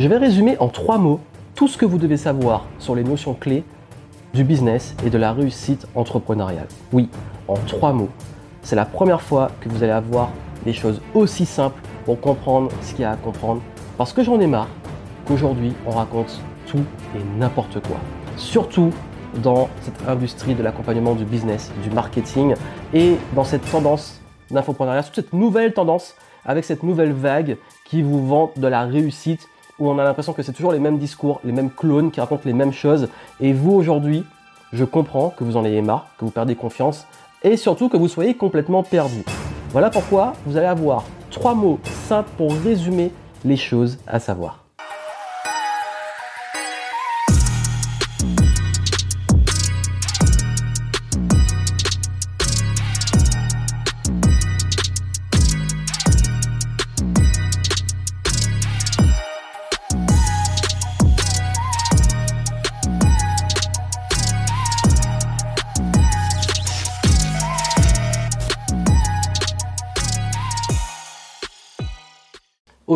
Je vais résumer en trois mots tout ce que vous devez savoir sur les notions clés du business et de la réussite entrepreneuriale. Oui, en trois mots. C'est la première fois que vous allez avoir des choses aussi simples pour comprendre ce qu'il y a à comprendre. Parce que j'en ai marre qu'aujourd'hui on raconte tout et n'importe quoi. Surtout dans cette industrie de l'accompagnement du business, du marketing et dans cette tendance d'infopreneuriat, toute cette nouvelle tendance avec cette nouvelle vague qui vous vend de la réussite où on a l'impression que c'est toujours les mêmes discours, les mêmes clones qui racontent les mêmes choses. Et vous aujourd'hui, je comprends que vous en ayez marre, que vous perdez confiance et surtout que vous soyez complètement perdu. Voilà pourquoi vous allez avoir trois mots simples pour résumer les choses à savoir.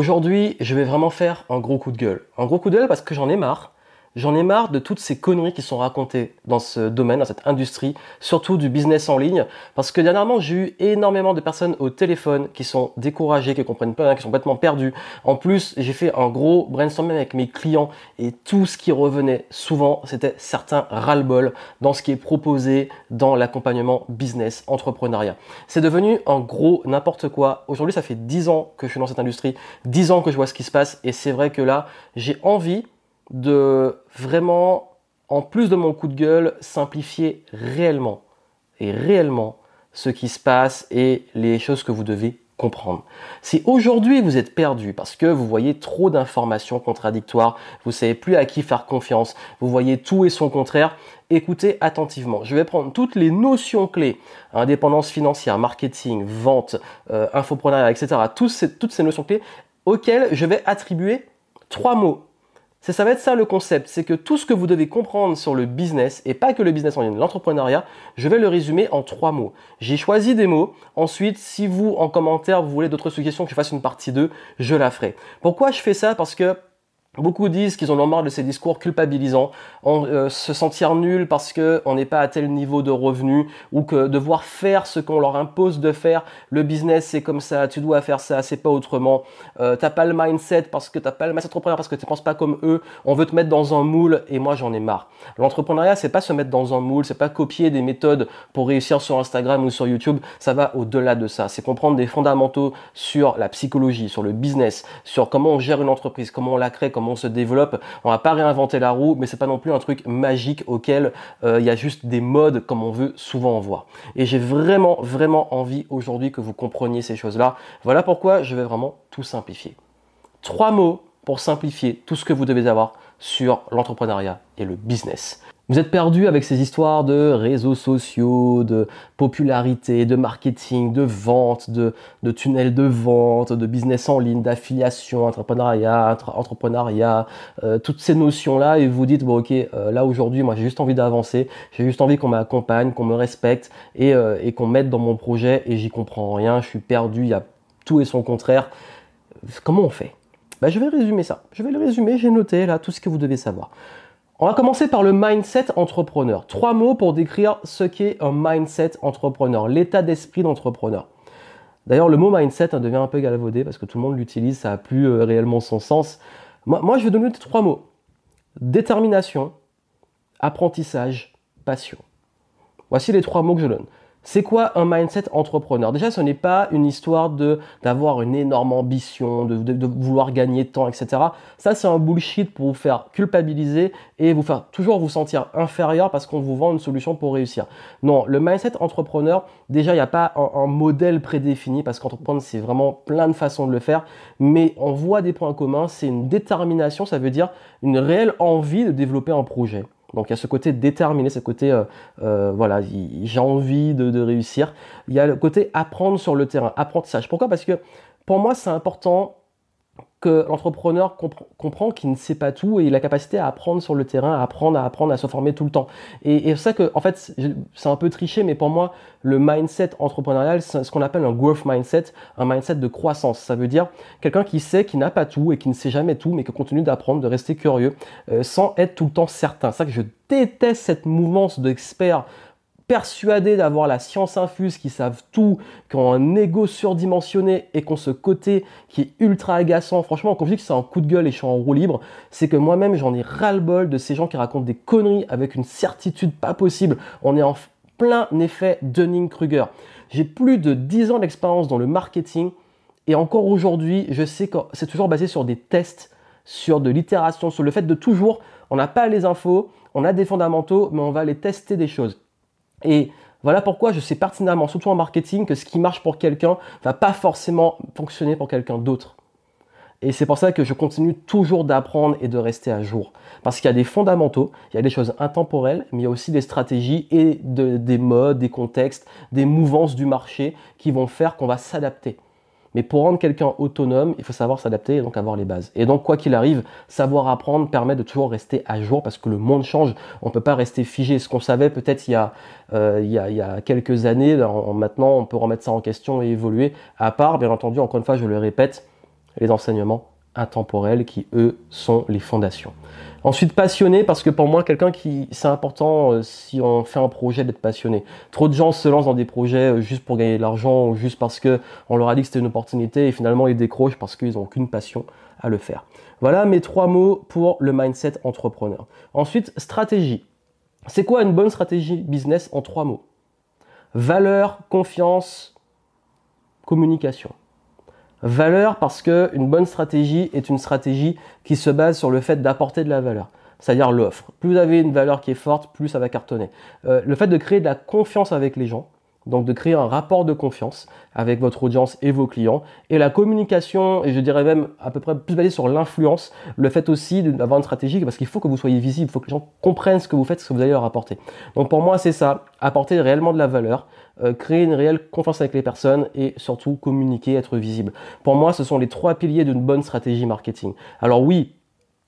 Aujourd'hui, je vais vraiment faire un gros coup de gueule. Un gros coup de gueule parce que j'en ai marre J'en ai marre de toutes ces conneries qui sont racontées dans ce domaine, dans cette industrie, surtout du business en ligne, parce que dernièrement j'ai eu énormément de personnes au téléphone qui sont découragées, qui comprennent pas, qui sont complètement perdues. En plus, j'ai fait un gros brainstorming avec mes clients et tout ce qui revenait souvent, c'était certains ras-le-bol dans ce qui est proposé dans l'accompagnement business, entrepreneuriat. C'est devenu un gros n'importe quoi. Aujourd'hui, ça fait 10 ans que je suis dans cette industrie, 10 ans que je vois ce qui se passe et c'est vrai que là, j'ai envie de vraiment, en plus de mon coup de gueule, simplifier réellement et réellement ce qui se passe et les choses que vous devez comprendre. Si aujourd'hui vous êtes perdu parce que vous voyez trop d'informations contradictoires, vous savez plus à qui faire confiance, vous voyez tout et son contraire, écoutez attentivement. Je vais prendre toutes les notions clés, indépendance financière, marketing, vente, euh, etc. toutes ces notions clés auxquelles je vais attribuer trois mots c'est ça va être ça le concept, c'est que tout ce que vous devez comprendre sur le business, et pas que le business en ligne, l'entrepreneuriat, je vais le résumer en trois mots. J'ai choisi des mots, ensuite si vous en commentaire vous voulez d'autres suggestions que je fasse une partie 2, je la ferai. Pourquoi je fais ça? Parce que Beaucoup disent qu'ils en ont marre de ces discours culpabilisants, euh, se sentir nul parce qu'on n'est pas à tel niveau de revenu ou que devoir faire ce qu'on leur impose de faire. Le business c'est comme ça, tu dois faire ça, c'est pas autrement. Euh, t'as pas le mindset parce que t'as pas le mindset entrepreneur parce que tu penses pas comme eux. On veut te mettre dans un moule et moi j'en ai marre. L'entrepreneuriat c'est pas se mettre dans un moule, c'est pas copier des méthodes pour réussir sur Instagram ou sur YouTube. Ça va au-delà de ça. C'est comprendre des fondamentaux sur la psychologie, sur le business, sur comment on gère une entreprise, comment on la crée, comment on se développe. On va pas réinventer la roue, mais c'est pas non plus un truc magique auquel euh, il y a juste des modes comme on veut souvent en voir. Et j'ai vraiment, vraiment envie aujourd'hui que vous compreniez ces choses-là. Voilà pourquoi je vais vraiment tout simplifier. Trois mots pour simplifier tout ce que vous devez avoir sur l'entrepreneuriat et le business. Vous êtes perdu avec ces histoires de réseaux sociaux, de popularité, de marketing, de vente, de, tunnels de vente, de business en ligne, d'affiliation, entrepreneuriat, entrepreneuriat, euh, toutes ces notions-là, et vous dites, bon ok, euh, là aujourd'hui, moi j'ai juste envie d'avancer, j'ai juste envie qu'on m'accompagne, qu'on me respecte et, euh, et qu'on m'aide dans mon projet, et j'y comprends rien, je suis perdu, il y a tout et son contraire. Comment on fait? Ben, Je vais résumer ça. Je vais le résumer, j'ai noté là tout ce que vous devez savoir. On va commencer par le mindset entrepreneur. Trois mots pour décrire ce qu'est un mindset entrepreneur, l'état d'esprit d'entrepreneur. D'ailleurs, le mot mindset hein, devient un peu galvaudé parce que tout le monde l'utilise, ça n'a plus euh, réellement son sens. Moi, moi, je vais donner trois mots. Détermination, apprentissage, passion. Voici les trois mots que je donne. C'est quoi un mindset entrepreneur? Déjà, ce n'est pas une histoire de d'avoir une énorme ambition, de, de, vouloir gagner de temps, etc. Ça, c'est un bullshit pour vous faire culpabiliser et vous faire toujours vous sentir inférieur parce qu'on vous vend une solution pour réussir. Non, le mindset entrepreneur, déjà, il n'y a pas un, un, modèle prédéfini parce qu'entreprendre, c'est vraiment plein de façons de le faire, mais on voit des points communs. C'est une détermination, ça veut dire une réelle envie de développer un projet. Donc il y a ce côté déterminé, ce côté euh, euh, voilà, j'ai envie de, réussir. Il y a le côté apprendre sur le terrain, apprentissage. Pourquoi? Parce que pour moi c'est important l'entrepreneur comprend qu'il ne sait pas tout et la capacité à apprendre sur le terrain, à apprendre, à apprendre, à se former tout le temps. Et, c'est ça que, en fait, c'est un peu triché, mais pour moi, le mindset entrepreneurial, c'est ce qu'on appelle un growth mindset, un mindset de croissance. Ça veut dire quelqu'un qui sait qu'il n'a pas tout et qui ne sait jamais tout, mais qui continue d'apprendre, de rester curieux, euh, sans être tout le temps certain. C'est ça que je déteste cette mouvance d'experts persuadés d'avoir la science infuse, qui savent tout, qui ont un ego surdimensionné et qui ont ce côté qui est ultra agaçant. Franchement, quand je dis que c'est un coup de gueule et je suis en roue libre, c'est que moi-même j'en ai ras-le-bol de ces gens qui racontent des conneries avec une certitude pas possible. On est en plein effet Dunning-Kruger. J'ai plus de 10 ans d'expérience dans le marketing et encore aujourd'hui, je sais que c'est toujours basé sur des tests, sur de l'itération, sur le fait de toujours, on n'a pas les infos, on a des fondamentaux, mais on va aller tester des choses. Et voilà pourquoi je sais pertinemment, surtout en marketing, que ce qui marche pour quelqu'un va pas forcément fonctionner pour quelqu'un d'autre. Et c'est pour ça que je continue toujours d'apprendre et de rester à jour. Parce qu'il y a des fondamentaux, il y a des choses intemporelles, mais il y a aussi des stratégies et des modes, des contextes, des mouvances du marché qui vont faire qu'on va s'adapter. Mais pour rendre quelqu'un autonome, il faut savoir s'adapter et donc avoir les bases. Et donc, quoi qu'il arrive, savoir apprendre permet de toujours rester à jour parce que le monde change. On ne peut pas rester figé. Ce qu'on savait peut-être il, y a, euh, quelques années, maintenant, on peut remettre ça en question et évoluer. À part, bien entendu, encore une fois, je le répète, les enseignements intemporels qui, eux, sont les fondations. Ensuite, passionné, parce que pour moi, quelqu'un qui, c'est important euh, si on fait un projet d'être passionné. Trop de gens se lancent dans des projets euh, juste pour gagner de l'argent ou juste parce que on leur a dit que c'était une opportunité et finalement ils décrochent parce qu'ils n'ont aucune passion à le faire. Voilà mes trois mots pour le mindset entrepreneur. Ensuite, stratégie. C'est quoi une bonne stratégie business en trois mots? Valeur, confiance, communication. Valeur parce que une bonne stratégie est une stratégie qui se base sur le fait d'apporter de la valeur, c'est-à-dire l'offre. Plus vous avez une valeur qui est forte, plus ça va cartonner. Euh, le fait de créer de la confiance avec les gens, donc de créer un rapport de confiance avec votre audience et vos clients. Et la communication, et je dirais même à peu près plus basée sur l'influence, le fait aussi d'avoir une stratégie, parce qu'il faut que vous soyez visible, il faut que les gens comprennent ce que vous faites, ce que vous allez leur apporter. Donc pour moi, c'est ça, apporter réellement de la valeur, créer une réelle confiance avec les personnes et surtout communiquer, être visible. Pour moi, ce sont les trois piliers d'une bonne stratégie marketing. Alors oui,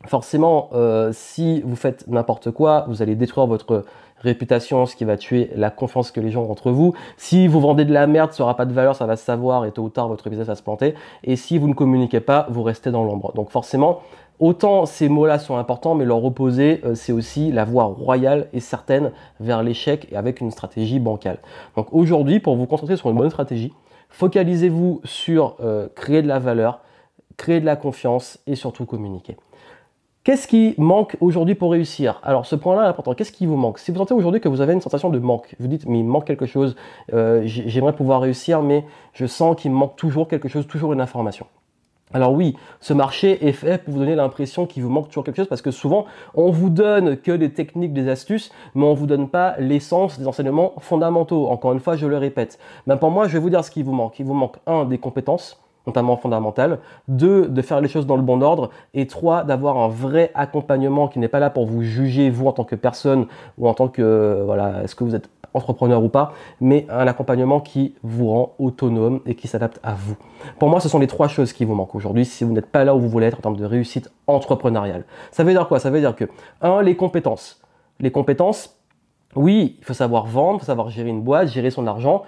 forcément, euh, si vous faites n'importe quoi, vous allez détruire votre réputation, ce qui va tuer la confiance que les gens ont entre vous. Si vous vendez de la merde, ça n'aura pas de valeur, ça va se savoir et tôt ou tard votre business va se planter. Et si vous ne communiquez pas, vous restez dans l'ombre. Donc forcément, Autant ces mots-là sont importants, mais leur opposé, euh, c'est aussi la voie royale et certaine vers l'échec et avec une stratégie bancale. Donc aujourd'hui, pour vous concentrer sur une bonne stratégie, focalisez-vous sur euh, créer de la valeur, créer de la confiance et surtout communiquer. Qu'est-ce qui manque aujourd'hui pour réussir? Alors ce point-là est important. Qu'est-ce qui vous manque? Si vous sentez aujourd'hui que vous avez une sensation de manque, vous dites mais il manque quelque chose, euh, j'aimerais pouvoir réussir, mais je sens qu'il me manque toujours quelque chose, toujours une information. Alors oui, ce marché est fait pour vous donner l'impression qu'il vous manque toujours quelque chose parce que souvent on vous donne que des techniques, des astuces, mais on vous donne pas l'essence des enseignements fondamentaux. Encore une fois, je le répète. Mais pour moi, je vais vous dire ce qui vous manque. Il vous manque un des compétences notamment fondamentales, deux, de faire les choses dans le bon ordre, et trois, d'avoir un vrai accompagnement qui n'est pas là pour vous juger, vous en tant que personne, ou en tant que, voilà, est-ce que vous êtes entrepreneur ou pas, mais un accompagnement qui vous rend autonome et qui s'adapte à vous. Pour moi, ce sont les trois choses qui vous manquent aujourd'hui si vous n'êtes pas là où vous voulez être en termes de réussite entrepreneuriale. Ça veut dire quoi? Ça veut dire que, un, les compétences. Les compétences, oui, il faut savoir vendre, il faut savoir gérer une boîte, gérer son argent,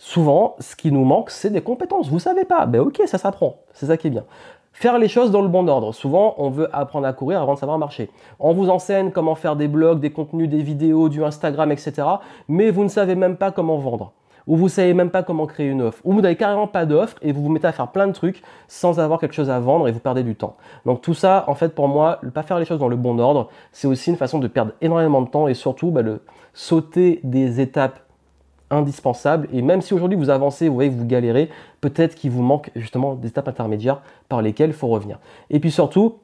souvent, ce qui nous manque, c'est des compétences. Vous savez pas, ben ok, ça s'apprend. C'est ça qui est bien. Faire les choses dans le bon ordre. Souvent, on veut apprendre à courir avant de savoir marcher. On vous enseigne comment faire des blogs, des contenus, des vidéos, du Instagram, etc. Mais vous ne savez même pas comment vendre. Ou vous savez même pas comment créer une offre. Ou vous n'avez carrément pas d'offre et vous vous mettez à faire plein de trucs sans avoir quelque chose à vendre et vous perdez du temps. Donc tout ça, en fait, pour moi, ne pas faire les choses dans le bon ordre, c'est aussi une façon de perdre énormément de temps et surtout bah, de sauter des étapes indispensable. Et même si aujourd'hui vous avancez, vous voyez que vous galérez, peut-être qu'il vous manque justement des étapes intermédiaires par lesquelles il faut revenir. Et puis surtout,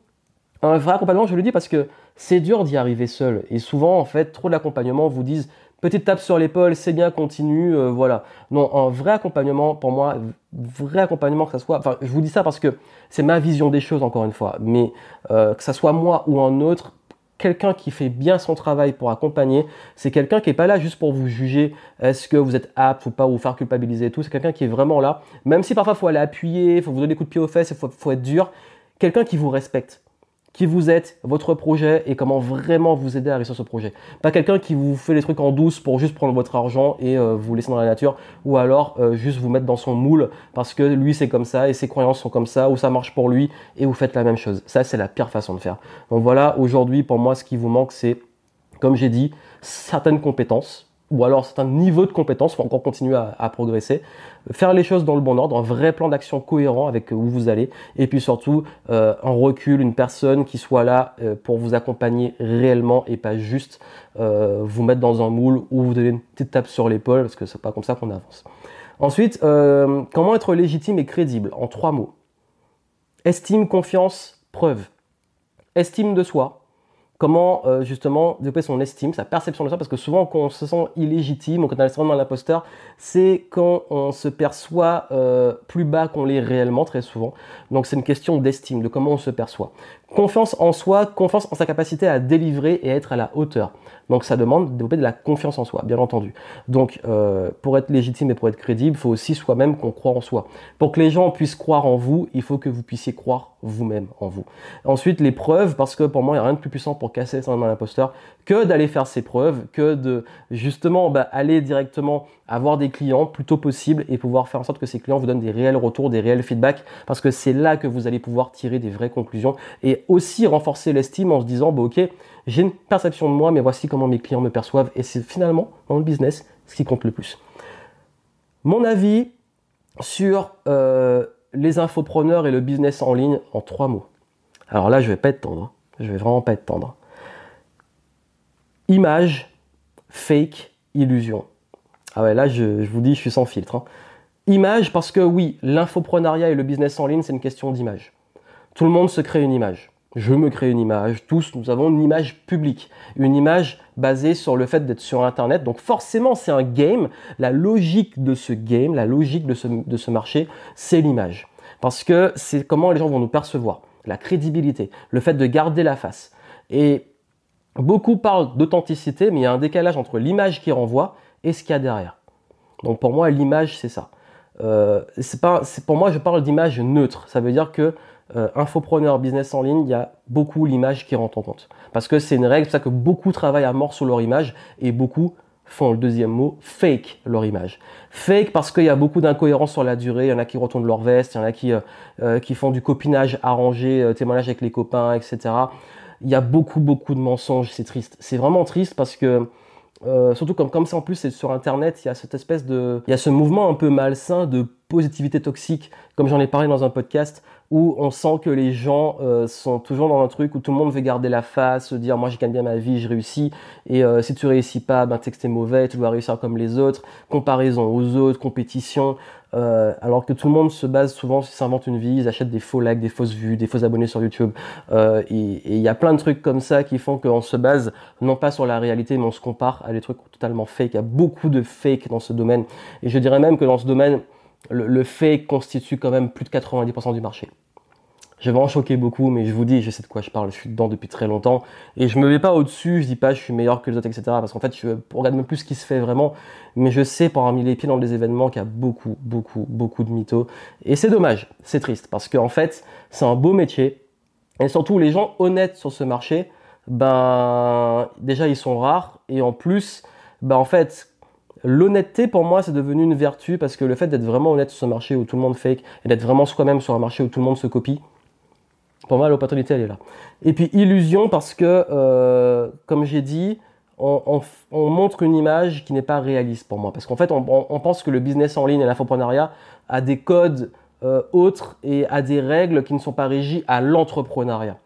un vrai accompagnement, je le dis parce que c'est dur d'y arriver seul. Et souvent, en fait, trop d'accompagnement vous disent petite tape sur l'épaule, c'est bien, continue, euh, voilà. Non, un vrai accompagnement, pour moi, vrai accompagnement, que ça soit, enfin, je vous dis ça parce que c'est ma vision des choses, encore une fois, mais euh, que ça soit moi ou un autre, quelqu'un qui fait bien son travail pour accompagner, c'est quelqu'un qui est pas là juste pour vous juger est-ce que vous êtes apte ou pas ou vous faire culpabiliser et tout, c'est quelqu'un qui est vraiment là, même si parfois il faut aller appuyer, il faut vous donner des coups de pied aux fesses, il faut être dur, quelqu'un qui vous respecte, qui vous êtes, votre projet et comment vraiment vous aider à réussir ce projet. Pas quelqu'un qui vous fait les trucs en douce pour juste prendre votre argent et euh, vous laisser dans la nature ou alors euh, juste vous mettre dans son moule parce que lui c'est comme ça et ses croyances sont comme ça ou ça marche pour lui et vous faites la même chose. Ça c'est la pire façon de faire. Donc voilà, aujourd'hui pour moi ce qui vous manque c'est, comme j'ai dit, certaines compétences ou alors c'est un niveau de compétence, il faut encore continuer à, progresser. Faire les choses dans le bon ordre, un vrai plan d'action cohérent avec où vous allez, et puis surtout euh, un recul, une personne qui soit là euh, pour vous accompagner réellement et pas juste euh, vous mettre dans un moule ou vous donner une petite tape sur l'épaule, parce que c'est pas comme ça qu'on avance. Ensuite, comment être légitime et crédible? En trois mots. Estime, confiance, preuve. Estime de soi, comment euh, justement développer son estime, sa perception de soi, parce que souvent quand on se sent illégitime ou quand on a le syndrome de l'imposteur, c'est quand on se perçoit euh, plus bas qu'on l'est réellement, très souvent. Donc c'est une question d'estime, de comment on se perçoit. Confiance en soi, confiance en sa capacité à délivrer et à être à la hauteur. Donc ça demande de développer de la confiance en soi, bien entendu. Donc euh, pour être légitime et pour être crédible, il faut aussi soi-même qu'on croit en soi. Pour que les gens puissent croire en vous, il faut que vous puissiez croire vous-même en vous. Ensuite, les preuves, parce que pour moi, il n'y a rien de plus puissant pour casser le syndrome de l'imposteur que d'aller faire ses preuves, que de justement bah, aller directement avoir des clients plutôt possible et pouvoir faire en sorte que ces clients vous donnent des réels retours, des réels feedbacks, parce que c'est là que vous allez pouvoir tirer des vraies conclusions et aussi renforcer l'estime en se disant, bah, ok, j'ai une perception de moi, mais voici comment mes clients me perçoivent. Et c'est finalement, dans le business, ce qui compte le plus. Mon avis sur euh, les infopreneurs et le business en ligne en trois mots. Alors là, je vais pas être tendre. Hein. Je vais vraiment pas être tendre. Image, fake, illusion. Ah ouais, là, je, vous dis, je suis sans filtre. Hein. Image, parce que oui, l'infoprenariat et le business en ligne, c'est une question d'image. Tout le monde se crée une image je me crée une image, tous nous avons une image publique, une image basée sur le fait d'être sur Internet. Donc forcément c'est un game, la logique de ce game, la logique de ce, de ce marché, c'est l'image. Parce que c'est comment les gens vont nous percevoir, la crédibilité, le fait de garder la face. Et beaucoup parlent d'authenticité, mais il y a un décalage entre l'image qui renvoie et ce qu'il y a derrière. Donc pour moi l'image c'est ça. Euh, c'est pas, pour moi je parle d'image neutre. Ça veut dire que euh, infopreneur, business en ligne, il y a beaucoup l'image qui rentre en compte. Parce que c'est une règle, c'est ça que beaucoup travaillent à mort sur leur image et beaucoup font le deuxième mot, fake leur image. Fake parce qu'il y a beaucoup d'incohérences sur la durée, il y en a qui retournent leur veste, il y en a qui, euh, euh, qui font du copinage arrangé, témoignage avec les copains, etc. Il y a beaucoup, beaucoup de mensonges, c'est triste. C'est vraiment triste parce que surtout comme comme ça en plus c'est sur internet, il y a cette espèce de il y a ce mouvement un peu malsain de positivité toxique comme j'en ai parlé dans un podcast où on sent que les gens euh, sont toujours dans un truc où tout le monde veut garder la face, se dire moi j'ai gagne bien ma vie, je réussis, et euh, si tu réussis pas, ben tu que t'es mauvais, tu dois réussir comme les autres, comparaison aux autres, compétition, euh, alors que tout le monde se base souvent, s'invente une vie, ils achètent des faux likes, des fausses vues, des faux abonnés sur YouTube, et il y a plein de trucs comme ça qui font qu'on se base non pas sur la réalité, mais on se compare à des trucs totalement fake, il y a beaucoup de fake dans ce domaine, et je dirais même que dans ce domaine, le, fake constitue quand même plus de 90% du marché. Je vais en choquer beaucoup, mais je vous dis, je sais de quoi je parle, je suis dedans depuis très longtemps. Et je me mets pas au-dessus, je dis pas je suis meilleur que les autres, etc. Parce qu'en fait, je regarde même plus ce qui se fait vraiment. Mais je sais, parmi les pieds dans des événements, qu'il y a beaucoup, beaucoup, beaucoup de mythos. Et c'est dommage, c'est triste. Parce qu'en fait, c'est un beau métier. Et surtout, les gens honnêtes sur ce marché, ben, déjà, ils sont rares. Et en plus, ben, en fait, L'honnêteté, pour moi, c'est devenu une vertu parce que le fait d'être vraiment honnête sur ce marché où tout le monde fake et d'être vraiment soi-même sur un marché où tout le monde se copie, pour moi, l'opportunité, elle est là. Et puis, illusion parce que, euh, comme j'ai dit, on, montre une image qui n'est pas réaliste pour moi. Parce qu'en fait, on, pense que le business en ligne et l'infoprenariat a des codes euh, autres et a des règles qui ne sont pas régies à l'entrepreneuriat.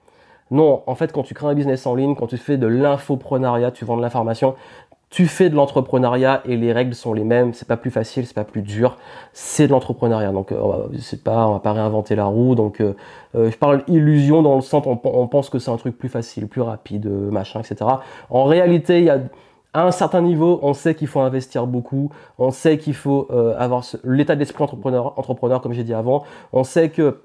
Non, en fait, quand tu crées un business en ligne, quand tu fais de l'infoprenariat, tu vends de l'information, tu fais de l'entrepreneuriat et les règles sont les mêmes, c'est pas plus facile, c'est pas plus dur, c'est de l'entrepreneuriat. Donc euh, c'est pas, on va pas réinventer la roue. Donc euh, euh, je parle illusion dans le sens on, on pense que c'est un truc plus facile, plus rapide, machin, etc. En réalité, il y a à un certain niveau, on sait qu'il faut investir beaucoup, on sait qu'il faut avoir l'état d'esprit entrepreneur, entrepreneur comme j'ai dit avant, on sait que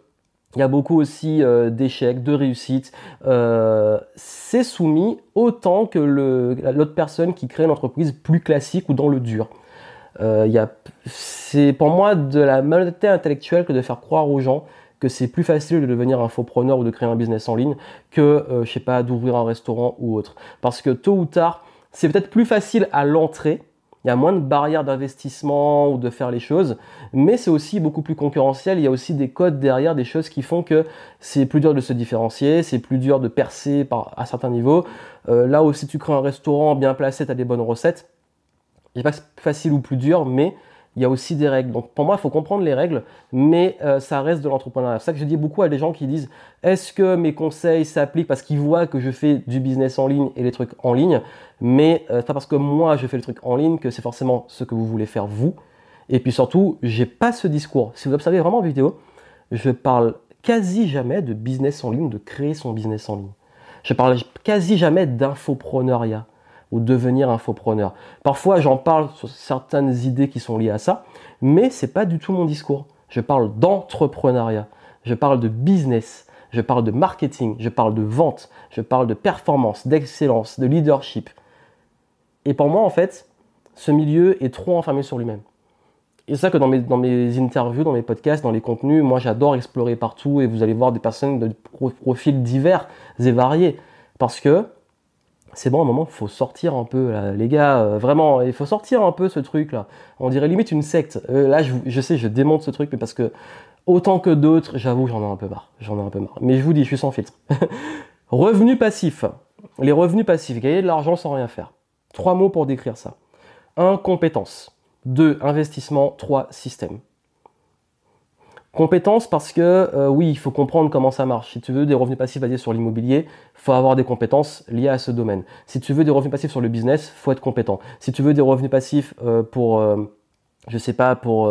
il y a beaucoup aussi euh, d'échecs, de réussites. Euh, c'est soumis autant que l'autre personne qui crée une entreprise plus classique ou dans le dur. Euh, c'est pour moi de la malhonnêteté intellectuelle que de faire croire aux gens que c'est plus facile de devenir infopreneur ou de créer un business en ligne que, je sais pas, d'ouvrir un restaurant ou autre. Parce que tôt ou tard, c'est peut-être plus facile à l'entrée, il y a moins de barrières d'investissement ou de faire les choses, mais c'est aussi beaucoup plus concurrentiel. Il y a aussi des codes derrière, des choses qui font que c'est plus dur de se différencier, c'est plus dur de percer à certains niveaux. Euh, là aussi, tu crées un restaurant bien placé, tu as des bonnes recettes. Je pas facile ou plus dur, mais il y a aussi des règles. Donc pour moi, il faut comprendre les règles, mais euh, ça reste de l'entrepreneuriat. C'est ça que je dis beaucoup à des gens qui disent est-ce que mes conseils s'appliquent parce qu'ils voient que je fais du business en ligne et les trucs en ligne, mais euh, pas parce que moi je fais le truc en ligne que c'est forcément ce que vous voulez faire vous. Et puis surtout, j'ai pas ce discours. Si vous observez vraiment en vidéo, je parle quasi jamais de business en ligne, de créer son business en ligne. Je parle quasi jamais d'infopreneuriat devenir infopreneur. Parfois, j'en parle sur certaines idées qui sont liées à ça, mais c'est pas du tout mon discours. Je parle d'entrepreneuriat, je parle de business, je parle de marketing, je parle de vente, je parle de performance, d'excellence, de leadership. Et pour moi, en fait, ce milieu est trop enfermé sur lui-même. Et c'est ça que dans mes, dans mes interviews, dans mes podcasts, dans les contenus, moi j'adore explorer partout et vous allez voir des personnes de profils divers et variés. Parce que c'est bon, à un moment, il faut sortir un peu, les gars, euh, vraiment, il faut sortir un peu ce truc-là. On dirait limite une secte. Euh, là, je, sais, je démonte ce truc, mais parce que, autant que d'autres, j'avoue, j'en ai un peu marre. J'en ai un peu marre. Mais je vous dis, je suis sans filtre. revenus passifs. Les revenus passifs, gagner de l'argent sans rien faire. Trois mots pour décrire ça. 1. Compétence. 2. Investissement. 3. Système. Compétences parce que euh, oui, il faut comprendre comment ça marche. Si tu veux des revenus passifs basés sur l'immobilier, il faut avoir des compétences liées à ce domaine. Si tu veux des revenus passifs sur le business, faut être compétent. Si tu veux des revenus passifs euh, pour, euh, je sais pas, pour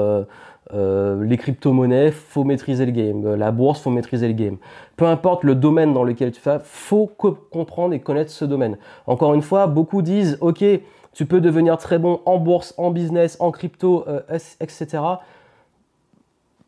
les crypto-monnaies, faut maîtriser le game. La bourse, faut maîtriser le game. Peu importe le domaine dans lequel tu fais, faut comprendre et connaître ce domaine. Encore une fois, beaucoup disent, ok, tu peux devenir très bon en bourse, en business, en crypto, etc.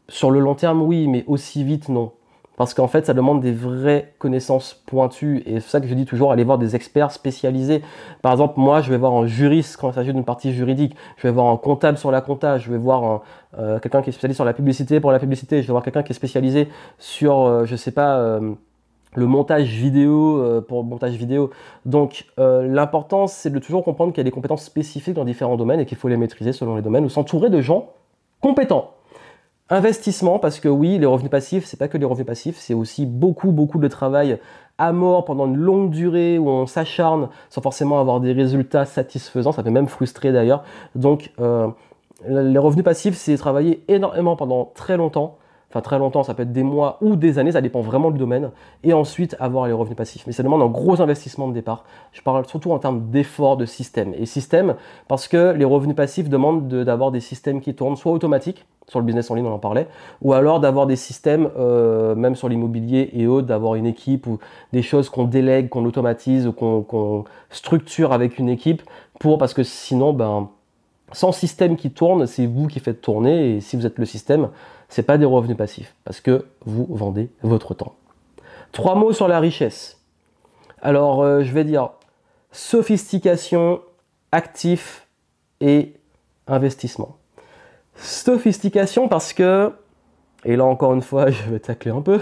Sur le long terme, oui, mais aussi vite, non. Parce qu'en fait, ça demande des vraies connaissances pointues. Et c'est ça que je dis toujours, aller voir des experts spécialisés. Par exemple, moi, je vais voir un juriste quand il s'agit d'une partie juridique. Je vais voir un comptable sur la compta. Je vais voir euh, quelqu'un qui est spécialisé sur la publicité pour la publicité. Je vais voir quelqu'un qui est spécialisé sur, euh, je sais pas, euh, le montage vidéo pour le montage vidéo. Donc, l'important, c'est de toujours comprendre qu'il y a des compétences spécifiques dans différents domaines et qu'il faut les maîtriser selon les domaines ou s'entourer de gens compétents. Investissement, parce que oui, les revenus passifs, c'est pas que les revenus passifs, c'est aussi beaucoup, beaucoup de travail à mort pendant une longue durée où on s'acharne sans forcément avoir des résultats satisfaisants. Ça peut même frustrer d'ailleurs. Donc, euh, les revenus passifs, c'est travailler énormément pendant très longtemps très longtemps, ça peut être des mois ou des années, ça dépend vraiment du domaine, et ensuite avoir les revenus passifs. Mais ça demande un gros investissement de départ. Je parle surtout en termes d'effort de système. Et système, parce que les revenus passifs demandent d'avoir des systèmes qui tournent soit automatiques, sur le business en ligne on en parlait, ou alors d'avoir des systèmes, euh, même sur l'immobilier et autres, d'avoir une équipe ou des choses qu'on délègue, qu'on automatise ou qu'on structure avec une équipe, pour parce que sinon, ben, sans système qui tourne, c'est vous qui faites tourner, et si vous êtes le système, c'est pas des revenus passifs parce que vous vendez votre temps. Trois mots sur la richesse. Alors, euh, je vais dire sophistication, actif et investissement. Sophistication parce que, et là encore une fois, je vais tacler un peu,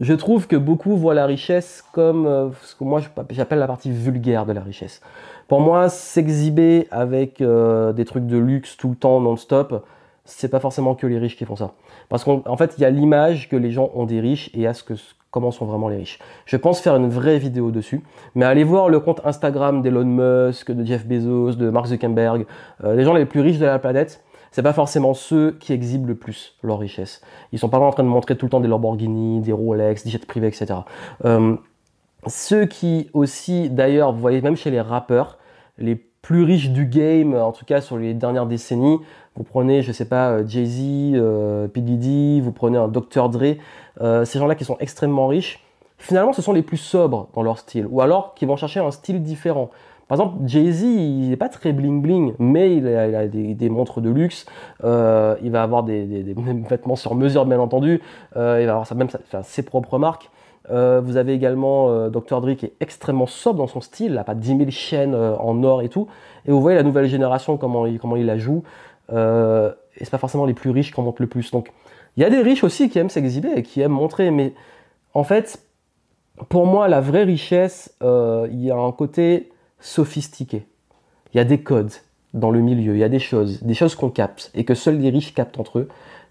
je trouve que beaucoup voient la richesse comme euh, ce que moi j'appelle la partie vulgaire de la richesse. Pour moi, s'exhiber avec euh, des trucs de luxe tout le temps, non-stop, c'est pas forcément que les riches qui font ça. Parce qu'en fait, il y a l'image que les gens ont des riches et à ce que comment sont vraiment les riches. Je pense faire une vraie vidéo dessus, mais allez voir le compte Instagram d'Elon Musk, de Jeff Bezos, de Mark Zuckerberg, euh, les gens les plus riches de la planète. C'est pas forcément ceux qui exhibent le plus leur richesse. Ils sont pas en train de montrer tout le temps des Lamborghini, des Rolex, des jets privés, etc. Euh, ceux qui aussi, d'ailleurs, vous voyez même chez les rappeurs, les plus riches du game, en tout cas sur les dernières décennies. Vous prenez, je sais pas, euh, Jay-Z, euh, P. Diddy, vous prenez un Dr. Dre, euh, ces gens-là qui sont extrêmement riches, finalement ce sont les plus sobres dans leur style, ou alors qui vont chercher un style différent. Par exemple, Jay-Z, il n'est pas très bling-bling, mais il a, des, montres de luxe, euh, il va avoir des, vêtements sur mesure, bien entendu, il va avoir sa, même ses propres marques. Euh, vous avez également euh, Dr. Dre qui est extrêmement sobre dans son style, il n'a pas 10 000 chaînes euh, en or et tout. Et vous voyez la nouvelle génération, comment il, la joue. et c'est pas forcément les plus riches qui en le plus. Donc Il y a des riches aussi qui aiment s'exhiber et qui aiment montrer, mais en fait, pour moi, la vraie richesse, il y a un côté sophistiqué. Il y a des codes dans le milieu, il y a des choses, des choses qu'on capte et que seuls les riches captent entre eux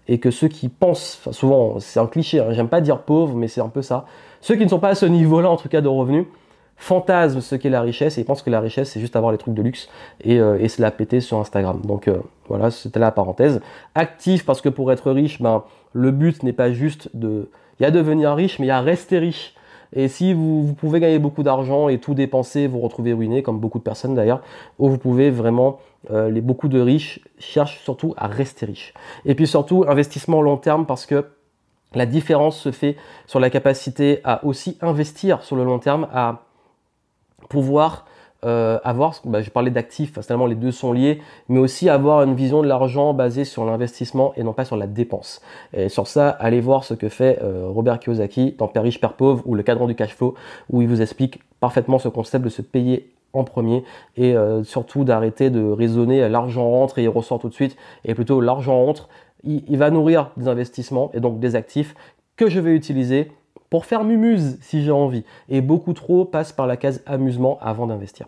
et que ceux qui pensent, souvent c'est un cliché, hein, j'aime pas dire pauvre, mais c'est un peu ça, ceux qui ne sont pas à ce niveau-là en tout cas de revenus, fantasment ce qu'est la richesse et pensent que la richesse c'est juste avoir les trucs de luxe et, euh, se la péter sur Instagram. Donc euh, voilà, c'était la parenthèse. Actif parce que pour être riche, ben, le but n'est pas juste de... Il y a devenir riche, mais il y a rester riche. Et si vous, pouvez gagner beaucoup d'argent et tout dépenser, vous retrouvez ruiné, comme beaucoup de personnes d'ailleurs, ou vous pouvez vraiment, euh, les, beaucoup de riches cherchent surtout à rester riches. Et puis surtout, investissement long terme parce que la différence se fait sur la capacité à aussi investir sur le long terme, à pouvoir euh, avoir, bah, je parlais d'actifs, finalement les deux sont liés, mais aussi avoir une vision de l'argent basée sur l'investissement et non pas sur la dépense. Et sur ça, allez voir ce que fait euh, Robert Kiyosaki dans Père riche, Père pauvre ou le cadran du cash flow, où il vous explique parfaitement ce concept de se payer en premier et euh, surtout d'arrêter de raisonner l'argent rentre et il ressort tout de suite et plutôt l'argent rentre, il va nourrir des investissements et donc des actifs que je vais utiliser pour faire mumuse si j'ai envie. Et beaucoup trop passent par la case amusement avant d'investir.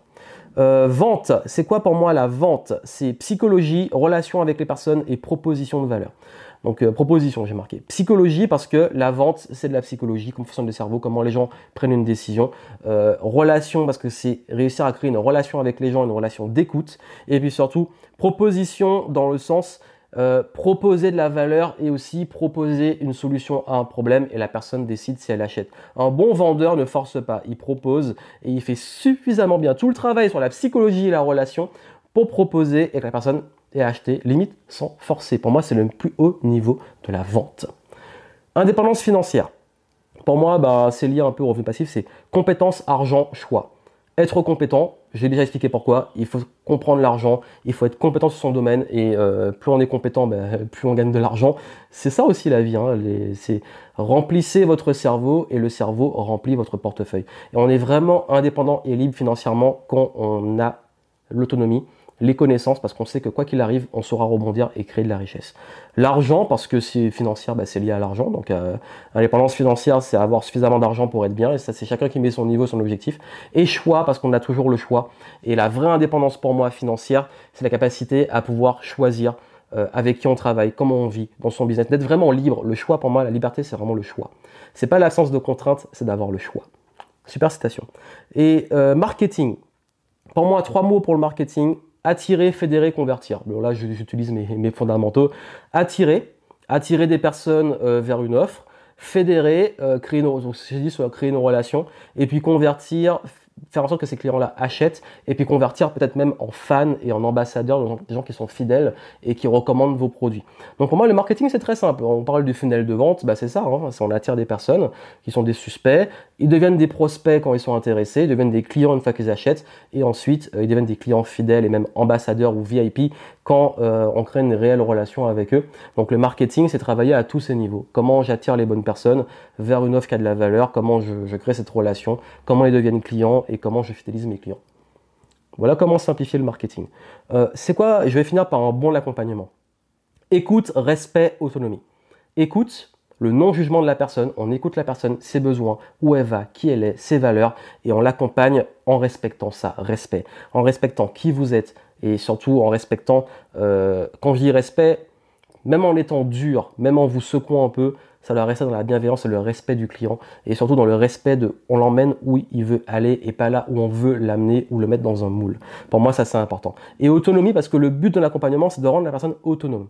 Euh, vente, c'est quoi pour moi la vente? C'est psychologie, relation avec les personnes et proposition de valeur. Donc euh, proposition, j'ai marqué. Psychologie parce que la vente, c'est de la psychologie, comment fonctionne le cerveau, comment les gens prennent une décision. Euh, relation parce que c'est réussir à créer une relation avec les gens, une relation d'écoute. Et puis surtout, proposition dans le sens euh, proposer de la valeur et aussi proposer une solution à un problème et la personne décide si elle achète. Un bon vendeur ne force pas, il propose et il fait suffisamment bien tout le travail sur la psychologie et la relation pour proposer et que la personne ait acheté, limite sans forcer. Pour moi, c'est le plus haut niveau de la vente. Indépendance financière. Pour moi, bah, c'est lié un peu au revenu passif, c'est compétence, argent, choix être compétent, j'ai déjà expliqué pourquoi, il faut comprendre l'argent, il faut être compétent sur son domaine, et euh, plus on est compétent, ben, plus on gagne de l'argent. C'est ça aussi la vie, hein, c'est remplissez votre cerveau, et le cerveau remplit votre portefeuille. Et on est vraiment indépendant et libre financièrement quand on a l'autonomie, les connaissances, parce qu'on sait que quoi qu'il arrive, on saura rebondir et créer de la richesse. L'argent, parce que c'est financière, bah, c'est lié à l'argent. Donc, euh, indépendance financière, c'est avoir suffisamment d'argent pour être bien. Et ça, c'est chacun qui met son niveau, son objectif. Et choix, parce qu'on a toujours le choix. Et la vraie indépendance pour moi financière, c'est la capacité à pouvoir choisir euh, avec qui on travaille, comment on vit dans son business, d'être vraiment libre. Le choix, pour moi, la liberté, c'est vraiment le choix. C'est pas l'absence de contraintes, c'est d'avoir le choix. Super citation. Et euh, marketing. Pour moi, trois mots pour le marketing attirer, fédérer, convertir. Bon, là, j'utilise mes, fondamentaux. Attirer, attirer des personnes euh, vers une offre, fédérer, euh, créer, une, donc, dit, créer une relation, et puis convertir, faire en sorte que ces clients-là achètent et puis convertir peut-être même en fans et en ambassadeurs, des gens qui sont fidèles et qui recommandent vos produits. Donc pour moi, le marketing, c'est très simple. On parle du funnel de vente, bah c'est ça, hein, on attire des personnes qui sont des suspects, ils deviennent des prospects quand ils sont intéressés, ils deviennent des clients une fois qu'ils achètent et ensuite euh, ils deviennent des clients fidèles et même ambassadeurs ou VIP quand euh, on crée une réelle relation avec eux. Donc le marketing, c'est travailler à tous ces niveaux. Comment j'attire les bonnes personnes vers une offre qui a de la valeur, comment je, crée cette relation, comment ils deviennent clients? Et comment je fidélise mes clients? Voilà comment simplifier le marketing. Euh, c'est quoi? Je vais finir par un bon accompagnement. Écoute, respect, autonomie. Écoute, le non-jugement de la personne, on écoute la personne, ses besoins, où elle va, qui elle est, ses valeurs, et on l'accompagne en respectant ça, respect, en respectant qui vous êtes, et surtout en respectant, euh, quand je dis respect, même en étant dur, même en vous secouant un peu, ça doit rester dans la bienveillance et le respect du client, et surtout dans le respect de on l'emmène où il veut aller et pas là où on veut l'amener ou le mettre dans un moule. Pour moi, ça c'est important. Et autonomie, parce que le but de l'accompagnement, c'est de rendre la personne autonome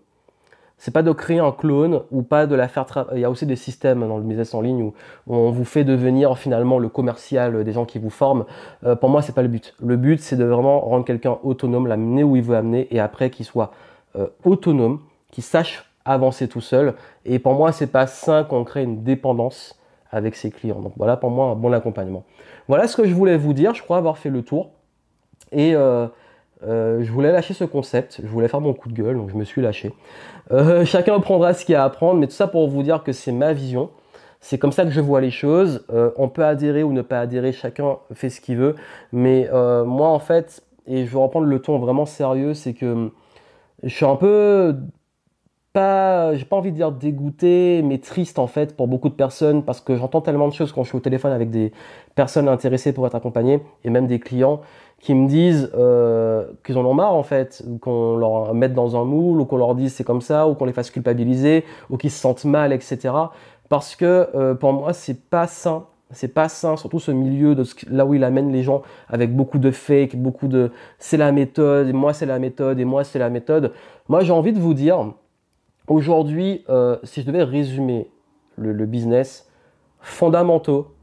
c'est pas de créer un clone ou pas de la faire travailler. Il y a aussi des systèmes dans le business en ligne où, on vous fait devenir finalement le commercial des gens qui vous forment. Euh, pour moi, c'est pas le but. Le but, c'est de vraiment rendre quelqu'un autonome, l'amener où il veut amener et après qu'il soit euh, autonome, qu'il sache avancer tout seul. Et pour moi, c'est pas sain qu'on crée une dépendance avec ses clients. Donc voilà pour moi un bon accompagnement. Voilà ce que je voulais vous dire. Je crois avoir fait le tour. Et euh, euh, je voulais lâcher ce concept, je voulais faire mon coup de gueule, donc je me suis lâché. Euh, chacun prendra ce qu'il y a à apprendre, mais tout ça pour vous dire que c'est ma vision. C'est comme ça que je vois les choses. Euh, on peut adhérer ou ne pas adhérer, chacun fait ce qu'il veut. Mais moi, en fait, et je vais reprendre le ton vraiment sérieux, c'est que je suis un peu pas, j'ai pas envie de dire dégoûté, mais triste en fait pour beaucoup de personnes parce que j'entends tellement de choses quand je suis au téléphone avec des personnes intéressées pour être accompagnées et même des clients qui me disent euh, qu'ils en ont marre en fait, qu'on leur mette dans un moule ou qu'on leur dise c'est comme ça ou qu'on les fasse culpabiliser ou qu'ils se sentent mal, etc. Parce que euh, pour moi c'est pas sain c'est pas sain, surtout ce milieu là où il amène les gens avec beaucoup de fake, beaucoup de c'est la méthode, et moi c'est la méthode, et moi c'est la méthode. Moi j'ai envie de vous dire, Aujourd'hui, euh, si je devais résumer le, business, fondamentaux,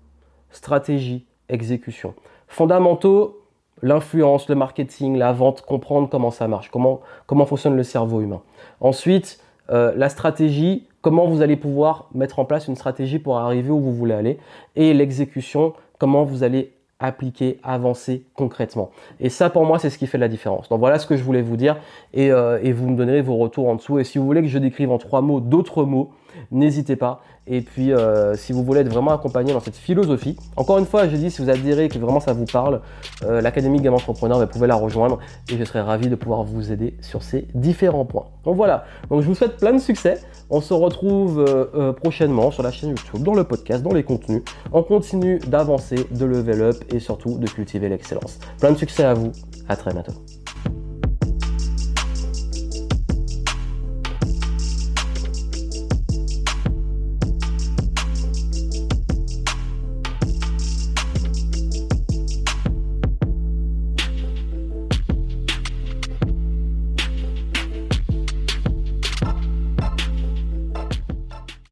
stratégie, exécution. Fondamentaux, l'influence, le marketing, la vente, comprendre comment ça marche, comment, comment fonctionne le cerveau humain. Ensuite, euh, la stratégie, comment vous allez pouvoir mettre en place une stratégie pour arriver où vous voulez aller. Et l'exécution, comment vous allez appliquer, avancer concrètement. Et ça, pour moi, c'est ce qui fait la différence. Donc voilà ce que je voulais vous dire et, euh, vous me donnerez vos retours en dessous. Et si vous voulez que je décrive en trois mots d'autres mots, n'hésitez pas. Et puis, euh, si vous voulez être vraiment accompagné dans cette philosophie, encore une fois, je dis, si vous adhérez et que vraiment ça vous parle, euh, l'Académie Game Entrepreneur, vous pouvez la rejoindre et je serai ravi de pouvoir vous aider sur ces différents points. Donc voilà, donc je vous souhaite plein de succès. On se retrouve euh, prochainement sur la chaîne YouTube, dans le podcast, dans les contenus. On continue d'avancer, de level up et surtout de cultiver l'excellence. Plein de succès à vous. À très bientôt.